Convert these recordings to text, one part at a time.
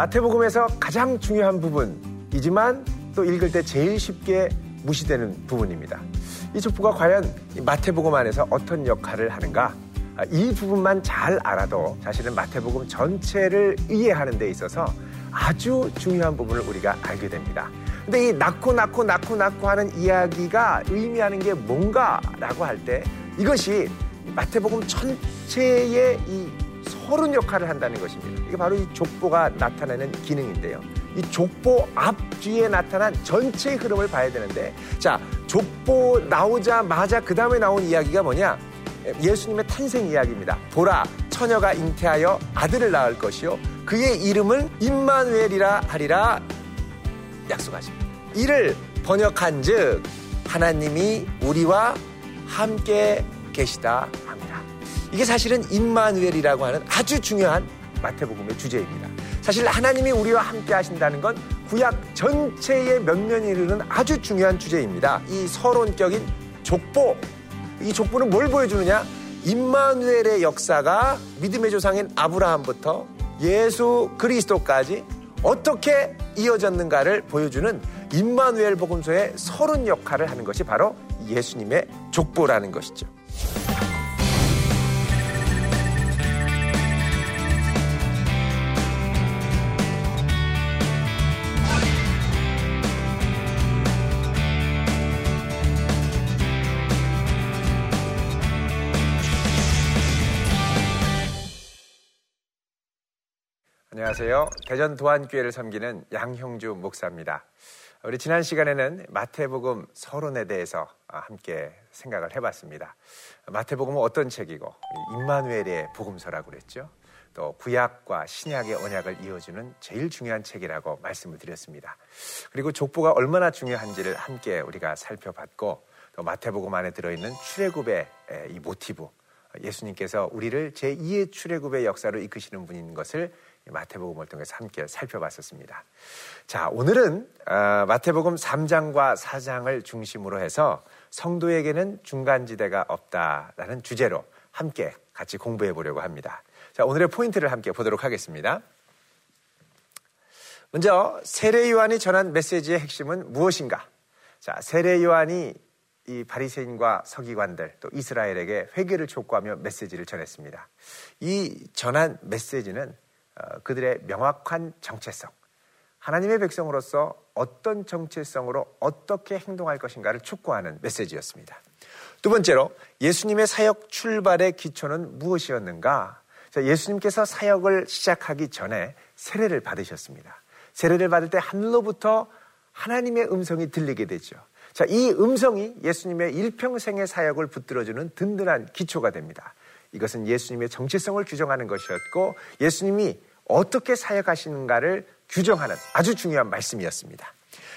마태복음에서 가장 중요한 부분이지만 또 읽을 때 제일 쉽게 무시되는 부분입니다. 이 족보가 과연 마태복음 안에서 어떤 역할을 하는가? 아, 이 부분만 잘 알아도 사실은 마태복음 전체를 이해하는 데 있어서 아주 중요한 부분을 우리가 알게 됩니다. 근데 이 낳고 낳고 낳고 낳고 하는 이야기가 의미하는 게 뭔가라고 할 때 이것이 마태복음 전체의 이 서른 역할을 한다는 것입니다. 이게 바로 이 족보가 나타내는 기능인데요. 이 족보 앞뒤에 나타난 전체의 흐름을 봐야 되는데 자 족보 나오자마자 그 다음에 나온 이야기가 뭐냐 예수님의 탄생 이야기입니다. 보라 처녀가 잉태하여 아들을 낳을 것이요 그의 이름을 임마누엘이라 하리라 약속하십니다. 이를 번역한즉 하나님이 우리와 함께 계시다 합니다. 이게 사실은 임마누엘이라고 하는 아주 중요한 마태복음의 주제입니다. 사실 하나님이 우리와 함께 하신다는 건 구약 전체의 면면이 이르는 아주 중요한 주제입니다. 이 서론격인 족보. 이 족보는 뭘 보여주느냐? 임마누엘의 역사가 믿음의 조상인 아브라함부터 예수 그리스도까지 어떻게 이어졌는가를 보여주는 임마누엘 복음서의 서른 역할을 하는 것이 바로 예수님의 족보라는 것이죠. 안녕하세요. 대전 도안교회를 섬기는 양형주 목사입니다. 우리 지난 시간에는 마태복음 서론에 대해서 함께 생각을 해봤습니다. 마태복음은 어떤 책이고 임마누엘의 복음서라고 그랬죠. 또 구약과 신약의 언약을 이어주는 제일 중요한 책이라고 말씀을 드렸습니다. 그리고 족보가 얼마나 중요한지를 함께 우리가 살펴봤고 또 마태복음 안에 들어있는 출애굽의 이 모티브 예수님께서 우리를 제2의 출애굽의 역사로 이끄시는 분인 것을 마태복음을 통해서 함께 살펴봤었습니다. 자, 오늘은 어, 마태복음 3장과 4장을 중심으로 해서 성도에게는 중간지대가 없다라는 주제로 함께 같이 공부해 보려고 합니다. 자, 오늘의 포인트를 함께 보도록 하겠습니다. 먼저 세례 요한이 전한 메시지의 핵심은 무엇인가? 자, 세례 요한이 이 바리새인과 서기관들 또 이스라엘에게 회개를 촉구하며 메시지를 전했습니다. 이 전한 메시지는 어, 그들의 명확한 정체성, 하나님의 백성으로서 어떤 정체성으로 어떻게 행동할 것인가를 촉구하는 메시지였습니다. 두 번째로 예수님의 사역 출발의 기초는 무엇이었는가? 예수님께서 사역을 시작하기 전에 세례를 받으셨습니다. 세례를 받을 때 하늘로부터 하나님의 음성이 들리게 되죠. 자, 이 음성이 예수님의 일평생의 사역을 붙들어주는 든든한 기초가 됩니다. 이것은 예수님의 정체성을 규정하는 것이었고 예수님이 어떻게 사역하시는가를 규정하는 아주 중요한 말씀이었습니다.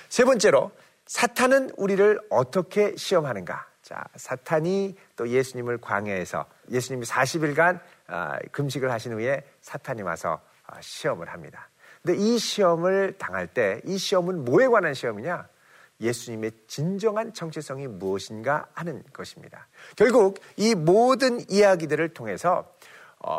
세 번째로 사탄은 우리를 어떻게 시험하는가? 자, 사탄이 또 예수님을 광야에서 예수님이 40일간 아, 금식을 하신 후에 사탄이 와서 아, 시험을 합니다. 근데 이 시험을 당할 때 이 시험은 뭐에 관한 시험이냐? 예수님의 진정한 정체성이 무엇인가 하는 것입니다. 결국 이 모든 이야기들을 통해서 어,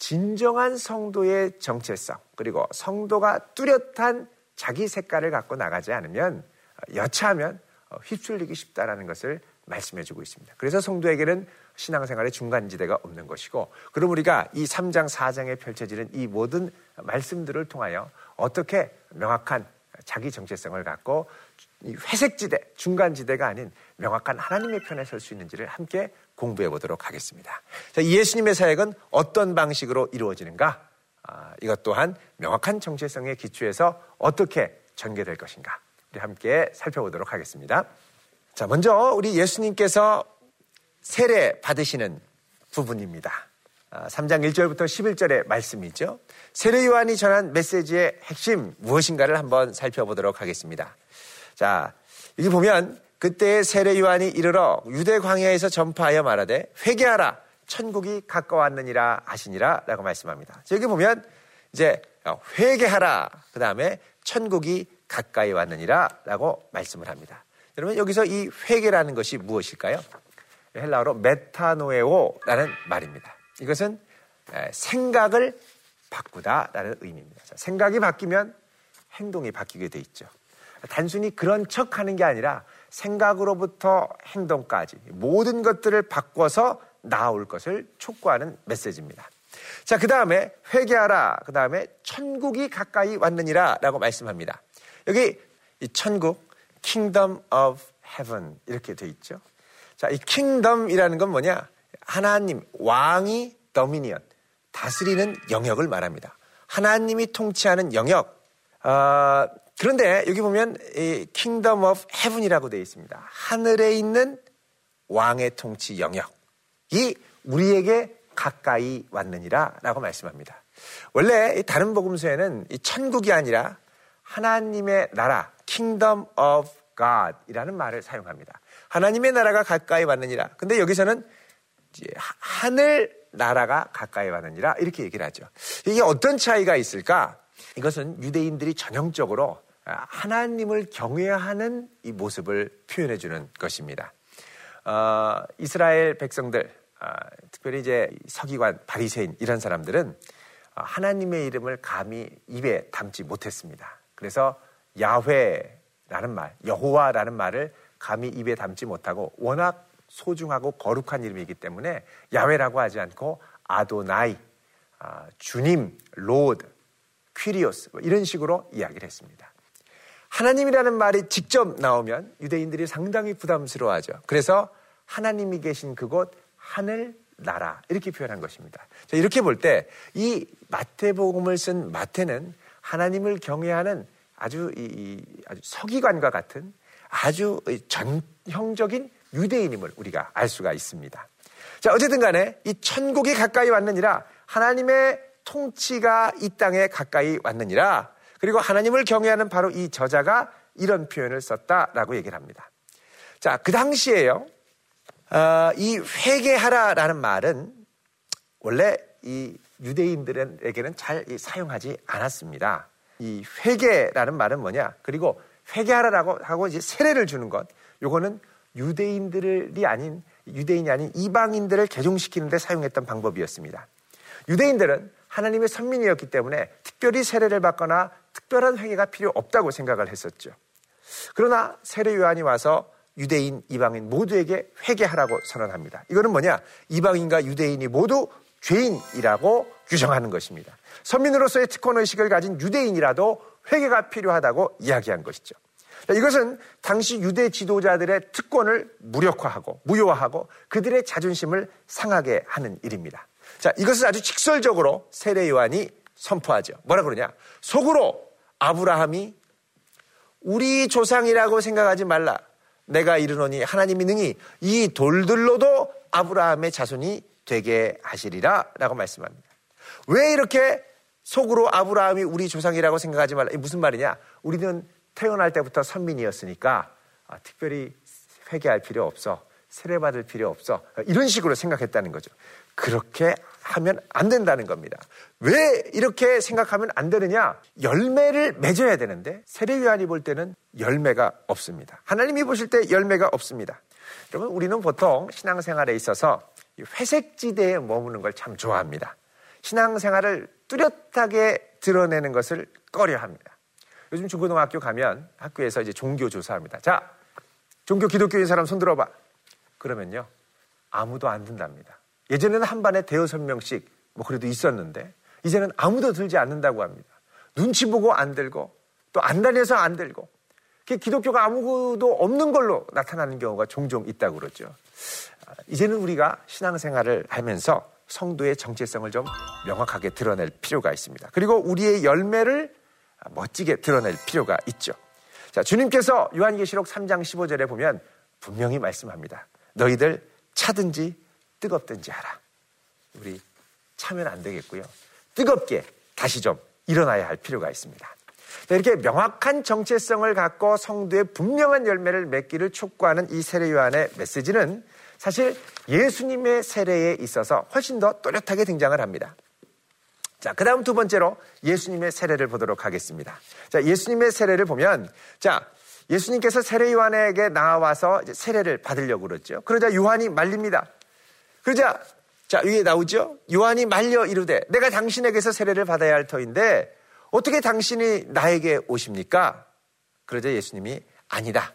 진정한 성도의 정체성 그리고 성도가 뚜렷한 자기 색깔을 갖고 나가지 않으면 어, 여차하면 어, 휩쓸리기 쉽다라는 것을 말씀해 주고 있습니다. 그래서 성도에게는 신앙생활의 중간지대가 없는 것이고 그럼 우리가 이 3장 4장에 펼쳐지는 이 모든 말씀들을 통하여 어떻게 명확한 자기 정체성을 갖고 회색지대, 중간지대가 아닌 명확한 하나님의 편에 설 수 있는지를 함께 공부해 보도록 하겠습니다. 자, 예수님의 사역은 어떤 방식으로 이루어지는가? 아, 이것 또한 명확한 정체성의 기초에서 어떻게 전개될 것인가? 우리 함께 살펴보도록 하겠습니다. 자, 먼저 우리 예수님께서 세례 받으시는 부분입니다. 3장 아, 1절부터 11절의 말씀이죠. 세례 요한이 전한 메시지의 핵심 무엇인가를 한번 살펴보도록 하겠습니다. 자, 여기 보면 그때 세례 요한이 이르러 유대 광야에서 전파하여 말하되 회개하라 천국이 가까웠느니라 하시니라 라고 말씀합니다. 여기 보면 이제 회개하라 그 다음에 천국이 가까이 왔느니라 라고 말씀을 합니다. 여러분 여기서 이 회개라는 것이 무엇일까요? 헬라어로 메타노에오라는 말입니다. 이것은 생각을 바꾸다라는 의미입니다. 자, 생각이 바뀌면 행동이 바뀌게 돼 있죠. 단순히 그런 척 하는 게 아니라 생각으로부터 행동까지 모든 것들을 바꿔서 나올 것을 촉구하는 메시지입니다. 자, 그 다음에 회개하라. 그 다음에 천국이 가까이 왔느니라 라고 말씀합니다. 여기 이 천국, kingdom of heaven 이렇게 돼 있죠. 자, 이 kingdom이라는 건 뭐냐? 하나님, 왕이 더미니언, 다스리는 영역을 말합니다. 하나님이 통치하는 영역. 어, 그런데 여기 보면 이 kingdom of heaven이라고 되어 있습니다. 하늘에 있는 왕의 통치 영역이 우리에게 가까이 왔느니라 라고 말씀합니다. 원래 다른 복음서에는 이 천국이 아니라 하나님의 나라, kingdom of God 이라는 말을 사용합니다. 하나님의 나라가 가까이 왔느니라. 근데 여기서는 하늘 나라가 가까이 왔느니라 이렇게 얘기를 하죠. 이게 어떤 차이가 있을까? 이것은 유대인들이 전형적으로 하나님을 경외하는 이 모습을 표현해 주는 것입니다. 어, 이스라엘 백성들, 어, 특별히 이제 서기관, 바리새인 이런 사람들은 어, 하나님의 이름을 감히 입에 담지 못했습니다. 그래서 야훼라는 말, 여호와라는 말을 감히 입에 담지 못하고 워낙 소중하고 거룩한 이름이기 때문에 야훼라고 하지 않고 아도나이, 아, 주님, Lord, 퀴리오스 뭐 이런 식으로 이야기를 했습니다. 하나님이라는 말이 직접 나오면 유대인들이 상당히 부담스러워하죠. 그래서 하나님이 계신 그곳 하늘 나라 이렇게 표현한 것입니다. 자, 이렇게 볼 때 이 마태복음을 쓴 마태는 하나님을 경외하는 아주 이, 이 아주 서기관과 같은 아주 전형적인 유대인임을 우리가 알 수가 있습니다. 자, 어쨌든 간에 이 천국이 가까이 왔느니라 하나님의 통치가 이 땅에 가까이 왔느니라 그리고 하나님을 경외하는 바로 이 저자가 이런 표현을 썼다라고 얘기를 합니다. 자, 그 당시에요. 어, 이 회개하라라는 말은 원래 이 유대인들에게는 잘 사용하지 않았습니다. 이 회개라는 말은 뭐냐? 그리고 회개하라라고 하고 이제 세례를 주는 것. 요거는 유대인들이 아닌 유대인이 아닌 이방인들을 개종시키는데 사용했던 방법이었습니다. 유대인들은 하나님의 선민이었기 때문에 특별히 세례를 받거나 특별한 회개가 필요 없다고 생각을 했었죠. 그러나 세례 요한이 와서 유대인, 이방인 모두에게 회개하라고 선언합니다. 이거는 뭐냐? 이방인과 유대인이 모두 죄인이라고 규정하는 것입니다. 선민으로서의 특권 의식을 가진 유대인이라도 회개가 필요하다고 이야기한 것이죠. 이것은 당시 유대 지도자들의 특권을 무력화하고 무효화하고 그들의 자존심을 상하게 하는 일입니다. 자, 이것을 아주 직설적으로 세례 요한이 선포하죠. 뭐라 그러냐? 속으로 아브라함이 우리 조상이라고 생각하지 말라. 내가 이르노니 하나님이 능히 이 돌들로도 아브라함의 자손이 되게 하시리라 라고 말씀합니다. 왜 이렇게 속으로 아브라함이 우리 조상이라고 생각하지 말라. 무슨 말이냐? 우리는 태어날 때부터 선민이었으니까 아, 특별히 회개할 필요 없어. 세례받을 필요 없어. 이런 식으로 생각했다는 거죠. 그렇게 하면 안 된다는 겁니다. 왜 이렇게 생각하면 안 되느냐? 열매를 맺어야 되는데 세례요한이 볼 때는 열매가 없습니다. 하나님이 보실 때 열매가 없습니다. 여러분 우리는 보통 신앙생활에 있어서 회색지대에 머무는 걸 참 좋아합니다. 신앙생활을 뚜렷하게 드러내는 것을 꺼려합니다. 요즘 중고등학교 가면 학교에서 이제 종교 조사합니다. 자, 종교 기독교인 사람 손 들어봐. 그러면요 아무도 안 든답니다. 예전에는 한 반에 대여섯 명씩 뭐 그래도 있었는데 이제는 아무도 들지 않는다고 합니다. 눈치 보고 안 들고 또 안 다녀서 안 들고 기독교가 아무도 없는 걸로 나타나는 경우가 종종 있다고 그러죠. 아, 이제는 우리가 신앙생활을 하면서 성도의 정체성을 좀 명확하게 드러낼 필요가 있습니다. 그리고 우리의 열매를 멋지게 드러낼 필요가 있죠. 자, 주님께서 요한계시록 3장 15절에 보면 분명히 말씀합니다. 너희들 차든지 뜨겁든지 하라. 우리 차면 안 되겠고요. 뜨겁게 다시 좀 일어나야 할 필요가 있습니다. 이렇게 명확한 정체성을 갖고 성도의 분명한 열매를 맺기를 촉구하는 이 세례 요한의 메시지는 사실 예수님의 세례에 있어서 훨씬 더 또렷하게 등장을 합니다. 자, 그 다음 두 번째로 예수님의 세례를 보도록 하겠습니다. 자, 예수님의 세례를 보면, 자, 예수님께서 세례 요한에게 나와서 세례를 받으려고 그랬죠. 그러자 요한이 말립니다. 그러자 자, 위에 나오죠? 요한이 말려 이르되 내가 당신에게서 세례를 받아야 할 터인데 어떻게 당신이 나에게 오십니까? 그러자 예수님이 아니다.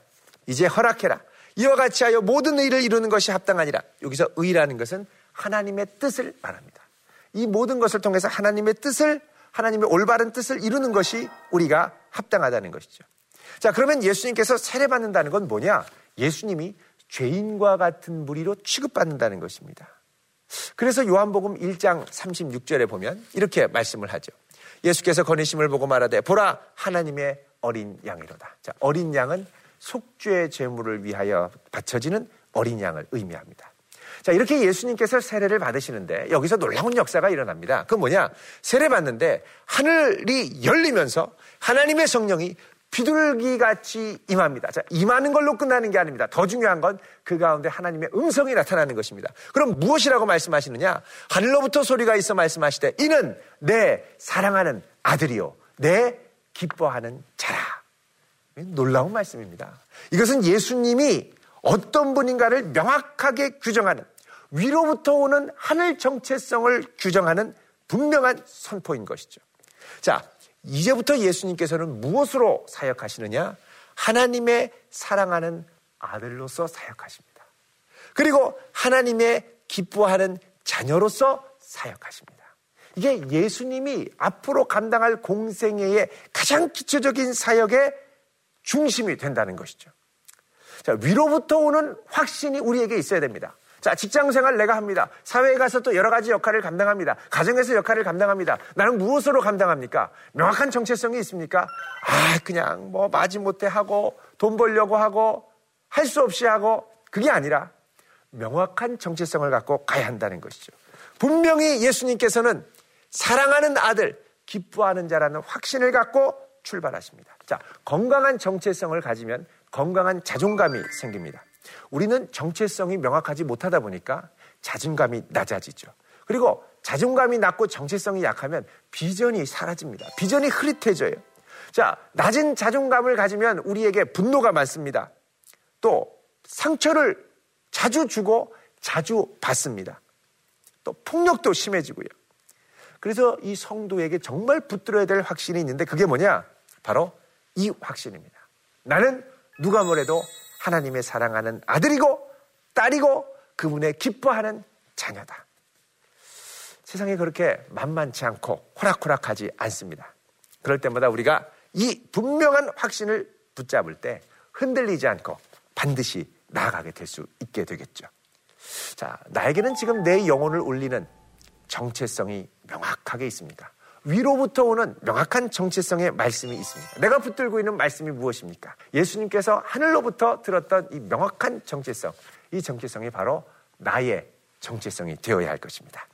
이제 허락해라. 이와 같이 하여 모든 의를 이루는 것이 합당하니라. 여기서 의라는 것은 하나님의 뜻을 말합니다. 이 모든 것을 통해서 하나님의 뜻을 하나님의 올바른 뜻을 이루는 것이 우리가 합당하다는 것이죠. 자, 그러면 예수님께서 세례받는다는 건 뭐냐? 예수님이 죄인과 같은 무리로 취급받는다는 것입니다. 그래서 요한복음 1장 36절에 보면 이렇게 말씀을 하죠. 예수께서 거니심을 보고 말하되 보라 하나님의 어린 양이로다. 자, 어린 양은 속죄 제물을 위하여 바쳐지는 어린 양을 의미합니다. 자, 이렇게 예수님께서 세례를 받으시는데 여기서 놀라운 역사가 일어납니다. 그 뭐냐? 세례 받는데 하늘이 열리면서 하나님의 성령이 비둘기 같이 임합니다. 자, 임하는 걸로 끝나는 게 아닙니다. 더 중요한 건 그 가운데 하나님의 음성이 나타나는 것입니다. 그럼 무엇이라고 말씀하시느냐? 하늘로부터 소리가 있어 말씀하시되 이는 내 사랑하는 아들이요. 내 기뻐하는 자라. 놀라운 말씀입니다. 이것은 예수님이 어떤 분인가를 명확하게 규정하는 위로부터 오는 하늘 정체성을 규정하는 분명한 선포인 것이죠. 자, 이제부터 예수님께서는 무엇으로 사역하시느냐? 하나님의 사랑하는 아들로서 사역하십니다. 그리고 하나님의 기뻐하는 자녀로서 사역하십니다. 이게 예수님이 앞으로 감당할 공생애의 가장 기초적인 사역의 중심이 된다는 것이죠. 자, 위로부터 오는 확신이 우리에게 있어야 됩니다. 자, 직장 생활 내가 합니다. 사회에 가서 또 여러 가지 역할을 감당합니다. 가정에서 역할을 감당합니다. 나는 무엇으로 감당합니까? 명확한 정체성이 있습니까? 아, 그냥 뭐 마지못해 하고 돈 벌려고 하고 할 수 없이 하고 그게 아니라 명확한 정체성을 갖고 가야 한다는 것이죠. 분명히 예수님께서는 사랑하는 아들, 기뻐하는 자라는 확신을 갖고 출발하십니다. 자, 건강한 정체성을 가지면 건강한 자존감이 생깁니다. 우리는 정체성이 명확하지 못하다 보니까 자존감이 낮아지죠. 그리고 자존감이 낮고 정체성이 약하면 비전이 사라집니다. 비전이 흐릿해져요. 자, 낮은 자존감을 가지면 우리에게 분노가 많습니다. 또 상처를 자주 주고 자주 받습니다. 또 폭력도 심해지고요. 그래서 이 성도에게 정말 붙들어야 될 확신이 있는데 그게 뭐냐? 바로 이 확신입니다. 나는 누가 뭐래도 하나님의 사랑하는 아들이고 딸이고 그분의 기뻐하는 자녀다. 세상에 그렇게 만만치 않고 호락호락하지 않습니다. 그럴 때마다 우리가 이 분명한 확신을 붙잡을 때 흔들리지 않고 반드시 나아가게 될 수 있게 되겠죠. 자, 나에게는 지금 내 영혼을 울리는 정체성이 명확하게 있습니다. 위로부터 오는 명확한 정체성의 말씀이 있습니다. 내가 붙들고 있는 말씀이 무엇입니까? 예수님께서 하늘로부터 들었던 이 명확한 정체성, 이 정체성이 바로 나의 정체성이 되어야 할 것입니다.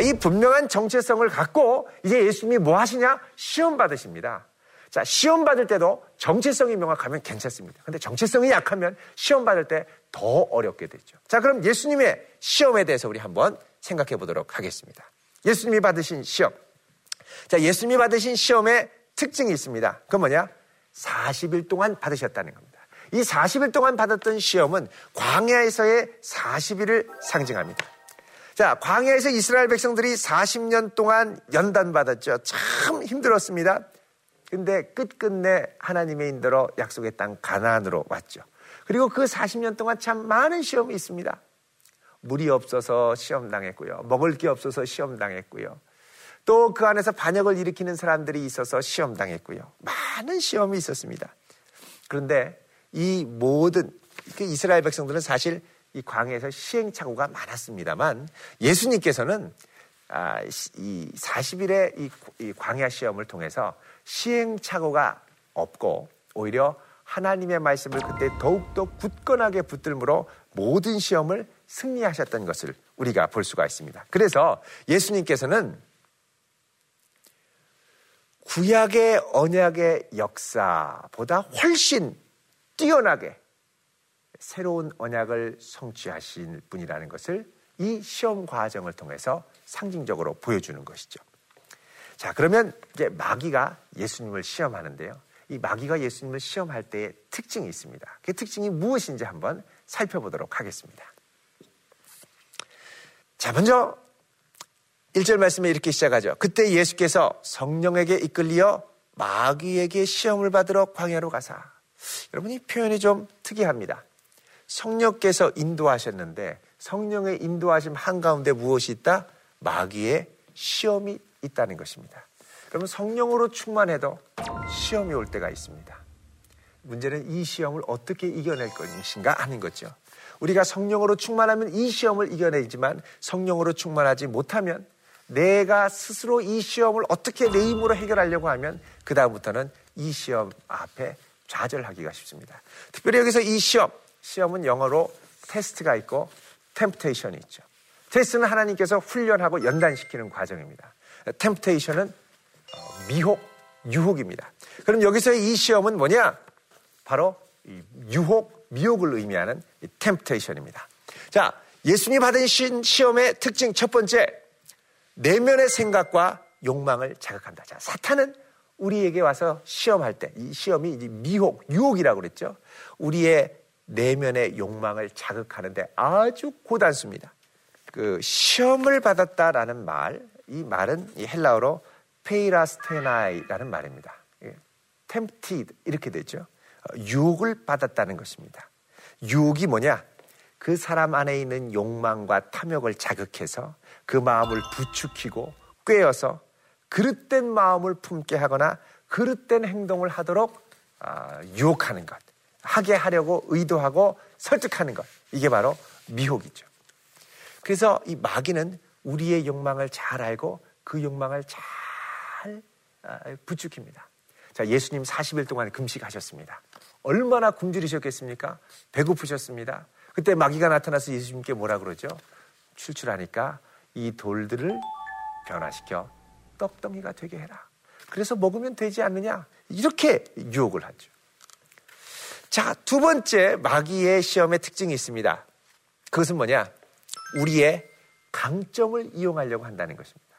이 분명한 정체성을 갖고 이제 예수님이 뭐 하시냐? 시험 받으십니다. 자, 시험 받을 때도 정체성이 명확하면 괜찮습니다. 근데 정체성이 약하면 시험 받을 때 더 어렵게 되죠. 자, 그럼 예수님의 시험에 대해서 우리 한번 생각해 보도록 하겠습니다. 예수님이 받으신 시험. 자, 예수님이 받으신 시험의 특징이 있습니다. 그 뭐냐? 40일 동안 받으셨다는 겁니다. 이 40일 동안 받았던 시험은 광야에서의 40일을 상징합니다. 자, 광야에서 이스라엘 백성들이 40년 동안 연단받았죠. 참 힘들었습니다. 근데 끝끝내 하나님의 인도로 약속의 땅 가나안으로 왔죠. 그리고 그 40년 동안 참 많은 시험이 있습니다. 물이 없어서 시험 당했고요. 먹을 게 없어서 시험 당했고요. 또 그 안에서 반역을 일으키는 사람들이 있어서 시험 당했고요. 많은 시험이 있었습니다. 그런데 이 모든 그 이스라엘 백성들은 사실 이 광야에서 시행착오가 많았습니다만 예수님께서는 아, 이 40일의 이, 이 광야 시험을 통해서 시행착오가 없고 오히려 하나님의 말씀을 그때 더욱더 굳건하게 붙들므로 모든 시험을 승리하셨던 것을 우리가 볼 수가 있습니다. 그래서 예수님께서는 구약의 언약의 역사보다 훨씬 뛰어나게 새로운 언약을 성취하신 분이라는 것을 이 시험 과정을 통해서 상징적으로 보여주는 것이죠. 자, 그러면 이제 마귀가 예수님을 시험하는데요. 이 마귀가 예수님을 시험할 때의 특징이 있습니다. 그 특징이 무엇인지 한번 살펴보도록 하겠습니다. 자, 먼저 1절 말씀에 이렇게 시작하죠. 그때 예수께서 성령에게 이끌리어 마귀에게 시험을 받으러 광야로 가사. 여러분 이 표현이 좀 특이합니다. 성령께서 인도하셨는데 성령의 인도하심 한가운데 무엇이 있다? 마귀의 시험이 있다는 것입니다. 그러면 성령으로 충만해도 시험이 올 때가 있습니다. 문제는 이 시험을 어떻게 이겨낼 것인가 하는 거죠. 우리가 성령으로 충만하면 이 시험을 이겨내지만 성령으로 충만하지 못하면 내가 스스로 이 시험을 어떻게 내 힘으로 해결하려고 하면 그다음부터는 이 시험 앞에 좌절하기가 쉽습니다. 특별히 여기서 이 시험, 시험은 영어로 테스트가 있고 템프테이션이 있죠. 테스트는 하나님께서 훈련하고 연단시키는 과정입니다. 템프테이션은 어, 미혹, 유혹입니다. 그럼 여기서의 이 시험은 뭐냐? 바로 유혹, 미혹을 의미하는 템프테이션입니다. 자, 예수님이 받은 시험의 특징 첫 번째, 내면의 생각과 욕망을 자극한다. 자, 사탄은 우리에게 와서 시험할 때, 이 시험이 미혹, 유혹이라고 그랬죠. 우리의 내면의 욕망을 자극하는데 아주 고단수입니다. 그 시험을 받았다라는 말, 이 말은 이 헬라어로 페이라스테나이라는 말입니다. tempted 이렇게 되죠. 어, 유혹을 받았다는 것입니다. 유혹이 뭐냐? 그 사람 안에 있는 욕망과 탐욕을 자극해서 그 마음을 부추기고 꿰어서 그릇된 마음을 품게 하거나 그릇된 행동을 하도록 아, 유혹하는 것, 하게 하려고 의도하고 설득하는 것, 이게 바로 미혹이죠. 그래서 이 마귀는 우리의 욕망을 잘 알고 그 욕망을 잘 아, 부추깁니다. 자, 예수님 40일 동안 금식하셨습니다. 얼마나 굶주리셨겠습니까? 배고프셨습니다. 그때 마귀가 나타나서 예수님께 뭐라 그러죠? 출출하니까 이 돌들을 변화시켜 떡덩이가 되게 해라. 그래서 먹으면 되지 않느냐? 이렇게 유혹을 하죠. 자, 두 번째 마귀의 시험의 특징이 있습니다. 그것은 뭐냐? 우리의 강점을 이용하려고 한다는 것입니다.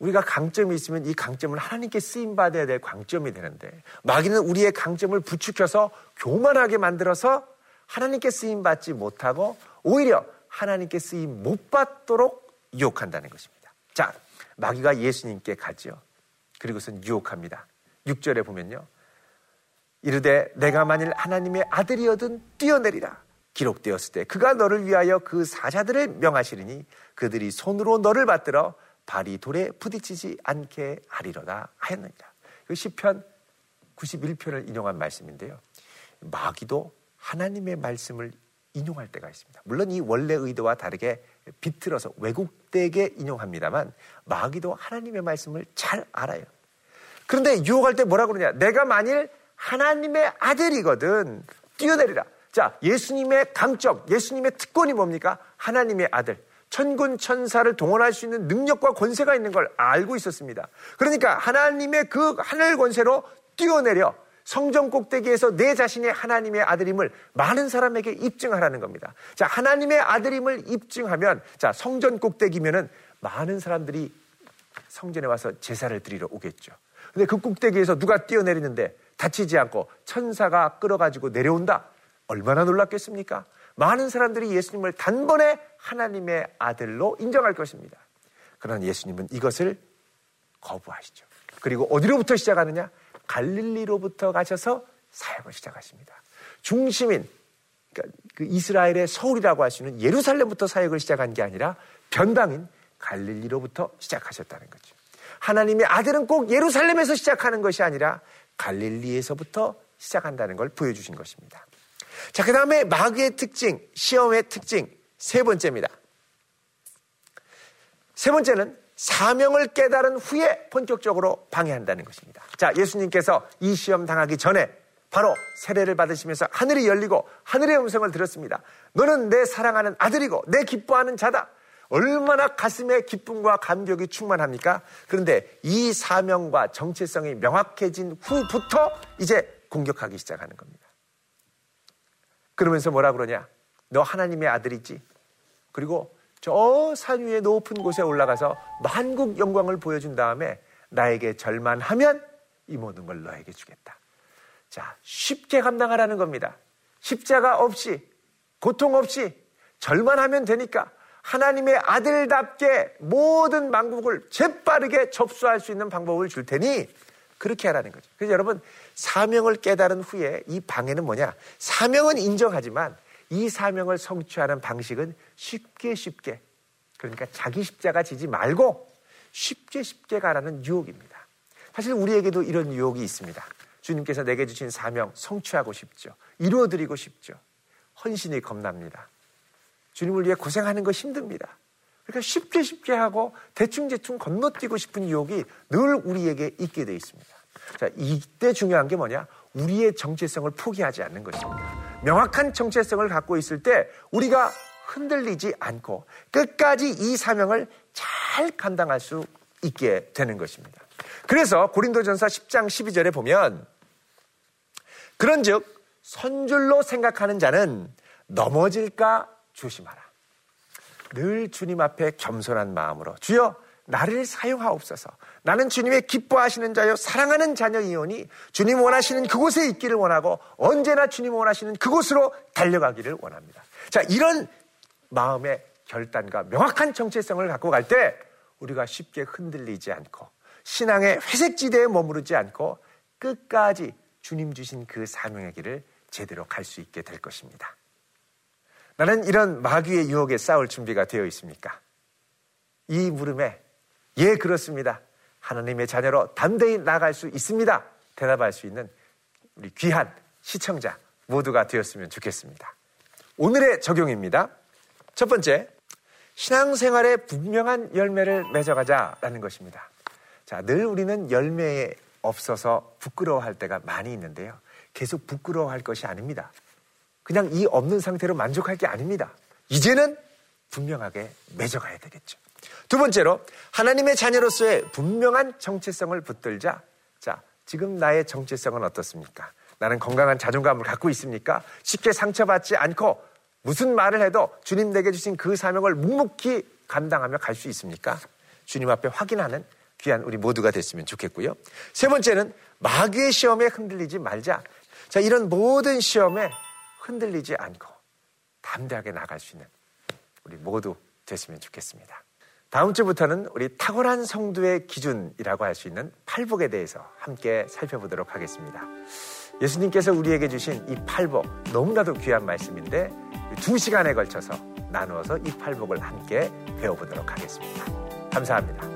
우리가 강점이 있으면 이 강점을 하나님께 쓰임 받아야 될 강점이 되는데 마귀는 우리의 강점을 부추겨서 교만하게 만들어서 하나님께 쓰임 받지 못하고 오히려 하나님께 쓰임 못 받도록 유혹한다는 것입니다. 자, 마귀가 예수님께 가죠. 그리고선 유혹합니다. 6절에 보면요. 이르되 내가 만일 하나님의 아들이어든 뛰어내리라. 기록되었을 때 그가 너를 위하여 그 사자들을 명하시리니 그들이 손으로 너를 받들어 발이 돌에 부딪히지 않게 하리로다 하였느니라. 그 시편 91편을 인용한 말씀인데요. 마귀도 하나님의 말씀을 인용할 때가 있습니다. 물론 이 원래 의도와 다르게 비틀어서 왜곡되게 인용합니다만 마귀도 하나님의 말씀을 잘 알아요. 그런데 유혹할 때 뭐라 그러냐? 내가 만일 하나님의 아들이거든 뛰어내리라. 자, 예수님의 강점, 예수님의 특권이 뭡니까? 하나님의 아들. 천군 천사를 동원할 수 있는 능력과 권세가 있는 걸 알고 있었습니다. 그러니까 하나님의 그 하늘 권세로 뛰어내려 성전 꼭대기에서 내 자신의 하나님의 아들임을 많은 사람에게 입증하라는 겁니다. 자, 하나님의 아들임을 입증하면 자, 성전 꼭대기면은 많은 사람들이 성전에 와서 제사를 드리러 오겠죠. 근데 그 꼭대기에서 누가 뛰어내리는데 다치지 않고 천사가 끌어가지고 내려온다. 얼마나 놀랐겠습니까? 많은 사람들이 예수님을 단번에 하나님의 아들로 인정할 것입니다. 그러나 예수님은 이것을 거부하시죠. 그리고 어디로부터 시작하느냐? 갈릴리로부터 가셔서 사역을 시작하십니다. 중심인 그러니까 그 이스라엘의 서울이라고 할 수 있는 예루살렘부터 사역을 시작한 게 아니라 변방인 갈릴리로부터 시작하셨다는 거죠. 하나님의 아들은 꼭 예루살렘에서 시작하는 것이 아니라 갈릴리에서부터 시작한다는 걸 보여주신 것입니다. 자, 그 다음에 마귀의 특징, 시험의 특징, 세 번째입니다. 세 번째는 사명을 깨달은 후에 본격적으로 방해한다는 것입니다. 자, 예수님께서 이 시험 당하기 전에 바로 세례를 받으시면서 하늘이 열리고 하늘의 음성을 들었습니다. 너는 내 사랑하는 아들이고 내 기뻐하는 자다. 얼마나 가슴에 기쁨과 감격이 충만합니까? 그런데 이 사명과 정체성이 명확해진 후부터 이제 공격하기 시작하는 겁니다. 그러면서 뭐라 그러냐? 너 하나님의 아들이지? 그리고 저 산 위에 높은 곳에 올라가서 만국 영광을 보여준 다음에 나에게 절만하면 이 모든 걸 너에게 주겠다. 자, 쉽게 감당하라는 겁니다. 십자가 없이, 고통 없이, 절만하면 되니까 하나님의 아들답게 모든 만국을 재빠르게 접수할 수 있는 방법을 줄 테니 그렇게 하라는 거죠. 그래서 여러분, 사명을 깨달은 후에 이 방해는 뭐냐? 사명은 인정하지만 이 사명을 성취하는 방식은 쉽게 쉽게 그러니까 자기 십자가 지지 말고 쉽게 쉽게 가라는 유혹입니다. 사실 우리에게도 이런 유혹이 있습니다. 주님께서 내게 주신 사명 성취하고 싶죠. 이루어드리고 싶죠. 헌신이 겁납니다. 주님을 위해 고생하는 거 힘듭니다. 그러니까 쉽게 쉽게 하고 대충대충 건너뛰고 싶은 유혹이 늘 우리에게 있게 돼 있습니다. 자, 이때 중요한 게 뭐냐? 우리의 정체성을 포기하지 않는 것입니다. 명확한 정체성을 갖고 있을 때 우리가 흔들리지 않고 끝까지 이 사명을 잘 감당할 수 있게 되는 것입니다. 그래서 고린도전서 10장 12절에 보면 그런즉 선줄로 생각하는 자는 넘어질까 조심하라. 늘 주님 앞에 겸손한 마음으로 주여 나를 사용하옵소서. 나는 주님의 기뻐하시는 자요 사랑하는 자녀이오니 주님 원하시는 그곳에 있기를 원하고 언제나 주님 원하시는 그곳으로 달려가기를 원합니다. 자, 이런 마음의 결단과 명확한 정체성을 갖고 갈 때 우리가 쉽게 흔들리지 않고 신앙의 회색지대에 머무르지 않고 끝까지 주님 주신 그 사명의 길을 제대로 갈 수 있게 될 것입니다. 나는 이런 마귀의 유혹에 싸울 준비가 되어 있습니까? 이 물음에 예, 그렇습니다. 하나님의 자녀로 담대히 나갈 수 있습니다. 대답할 수 있는 우리 귀한 시청자 모두가 되었으면 좋겠습니다. 오늘의 적용입니다. 첫 번째, 신앙생활에 분명한 열매를 맺어가자라는 것입니다. 자, 늘 우리는 열매에 없어서 부끄러워할 때가 많이 있는데요. 계속 부끄러워할 것이 아닙니다. 그냥 이 없는 상태로 만족할 게 아닙니다. 이제는 분명하게 맺어가야 되겠죠. 두 번째로 하나님의 자녀로서의 분명한 정체성을 붙들자. 자, 지금 나의 정체성은 어떻습니까? 나는 건강한 자존감을 갖고 있습니까? 쉽게 상처받지 않고 무슨 말을 해도 주님 내게 주신 그 사명을 묵묵히 감당하며 갈 수 있습니까? 주님 앞에 확인하는 귀한 우리 모두가 됐으면 좋겠고요. 세 번째는 마귀의 시험에 흔들리지 말자. 자, 이런 모든 시험에 흔들리지 않고 담대하게 나갈 수 있는 우리 모두 됐으면 좋겠습니다. 다음 주부터는 우리 탁월한 성도의 기준이라고 할 수 있는 팔복에 대해서 함께 살펴보도록 하겠습니다. 예수님께서 우리에게 주신 이 팔복 너무나도 귀한 말씀인데 두 시간에 걸쳐서 나누어서 이 팔복을 함께 배워보도록 하겠습니다. 감사합니다.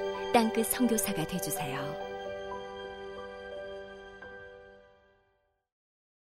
땅끝 성교사가 되주세요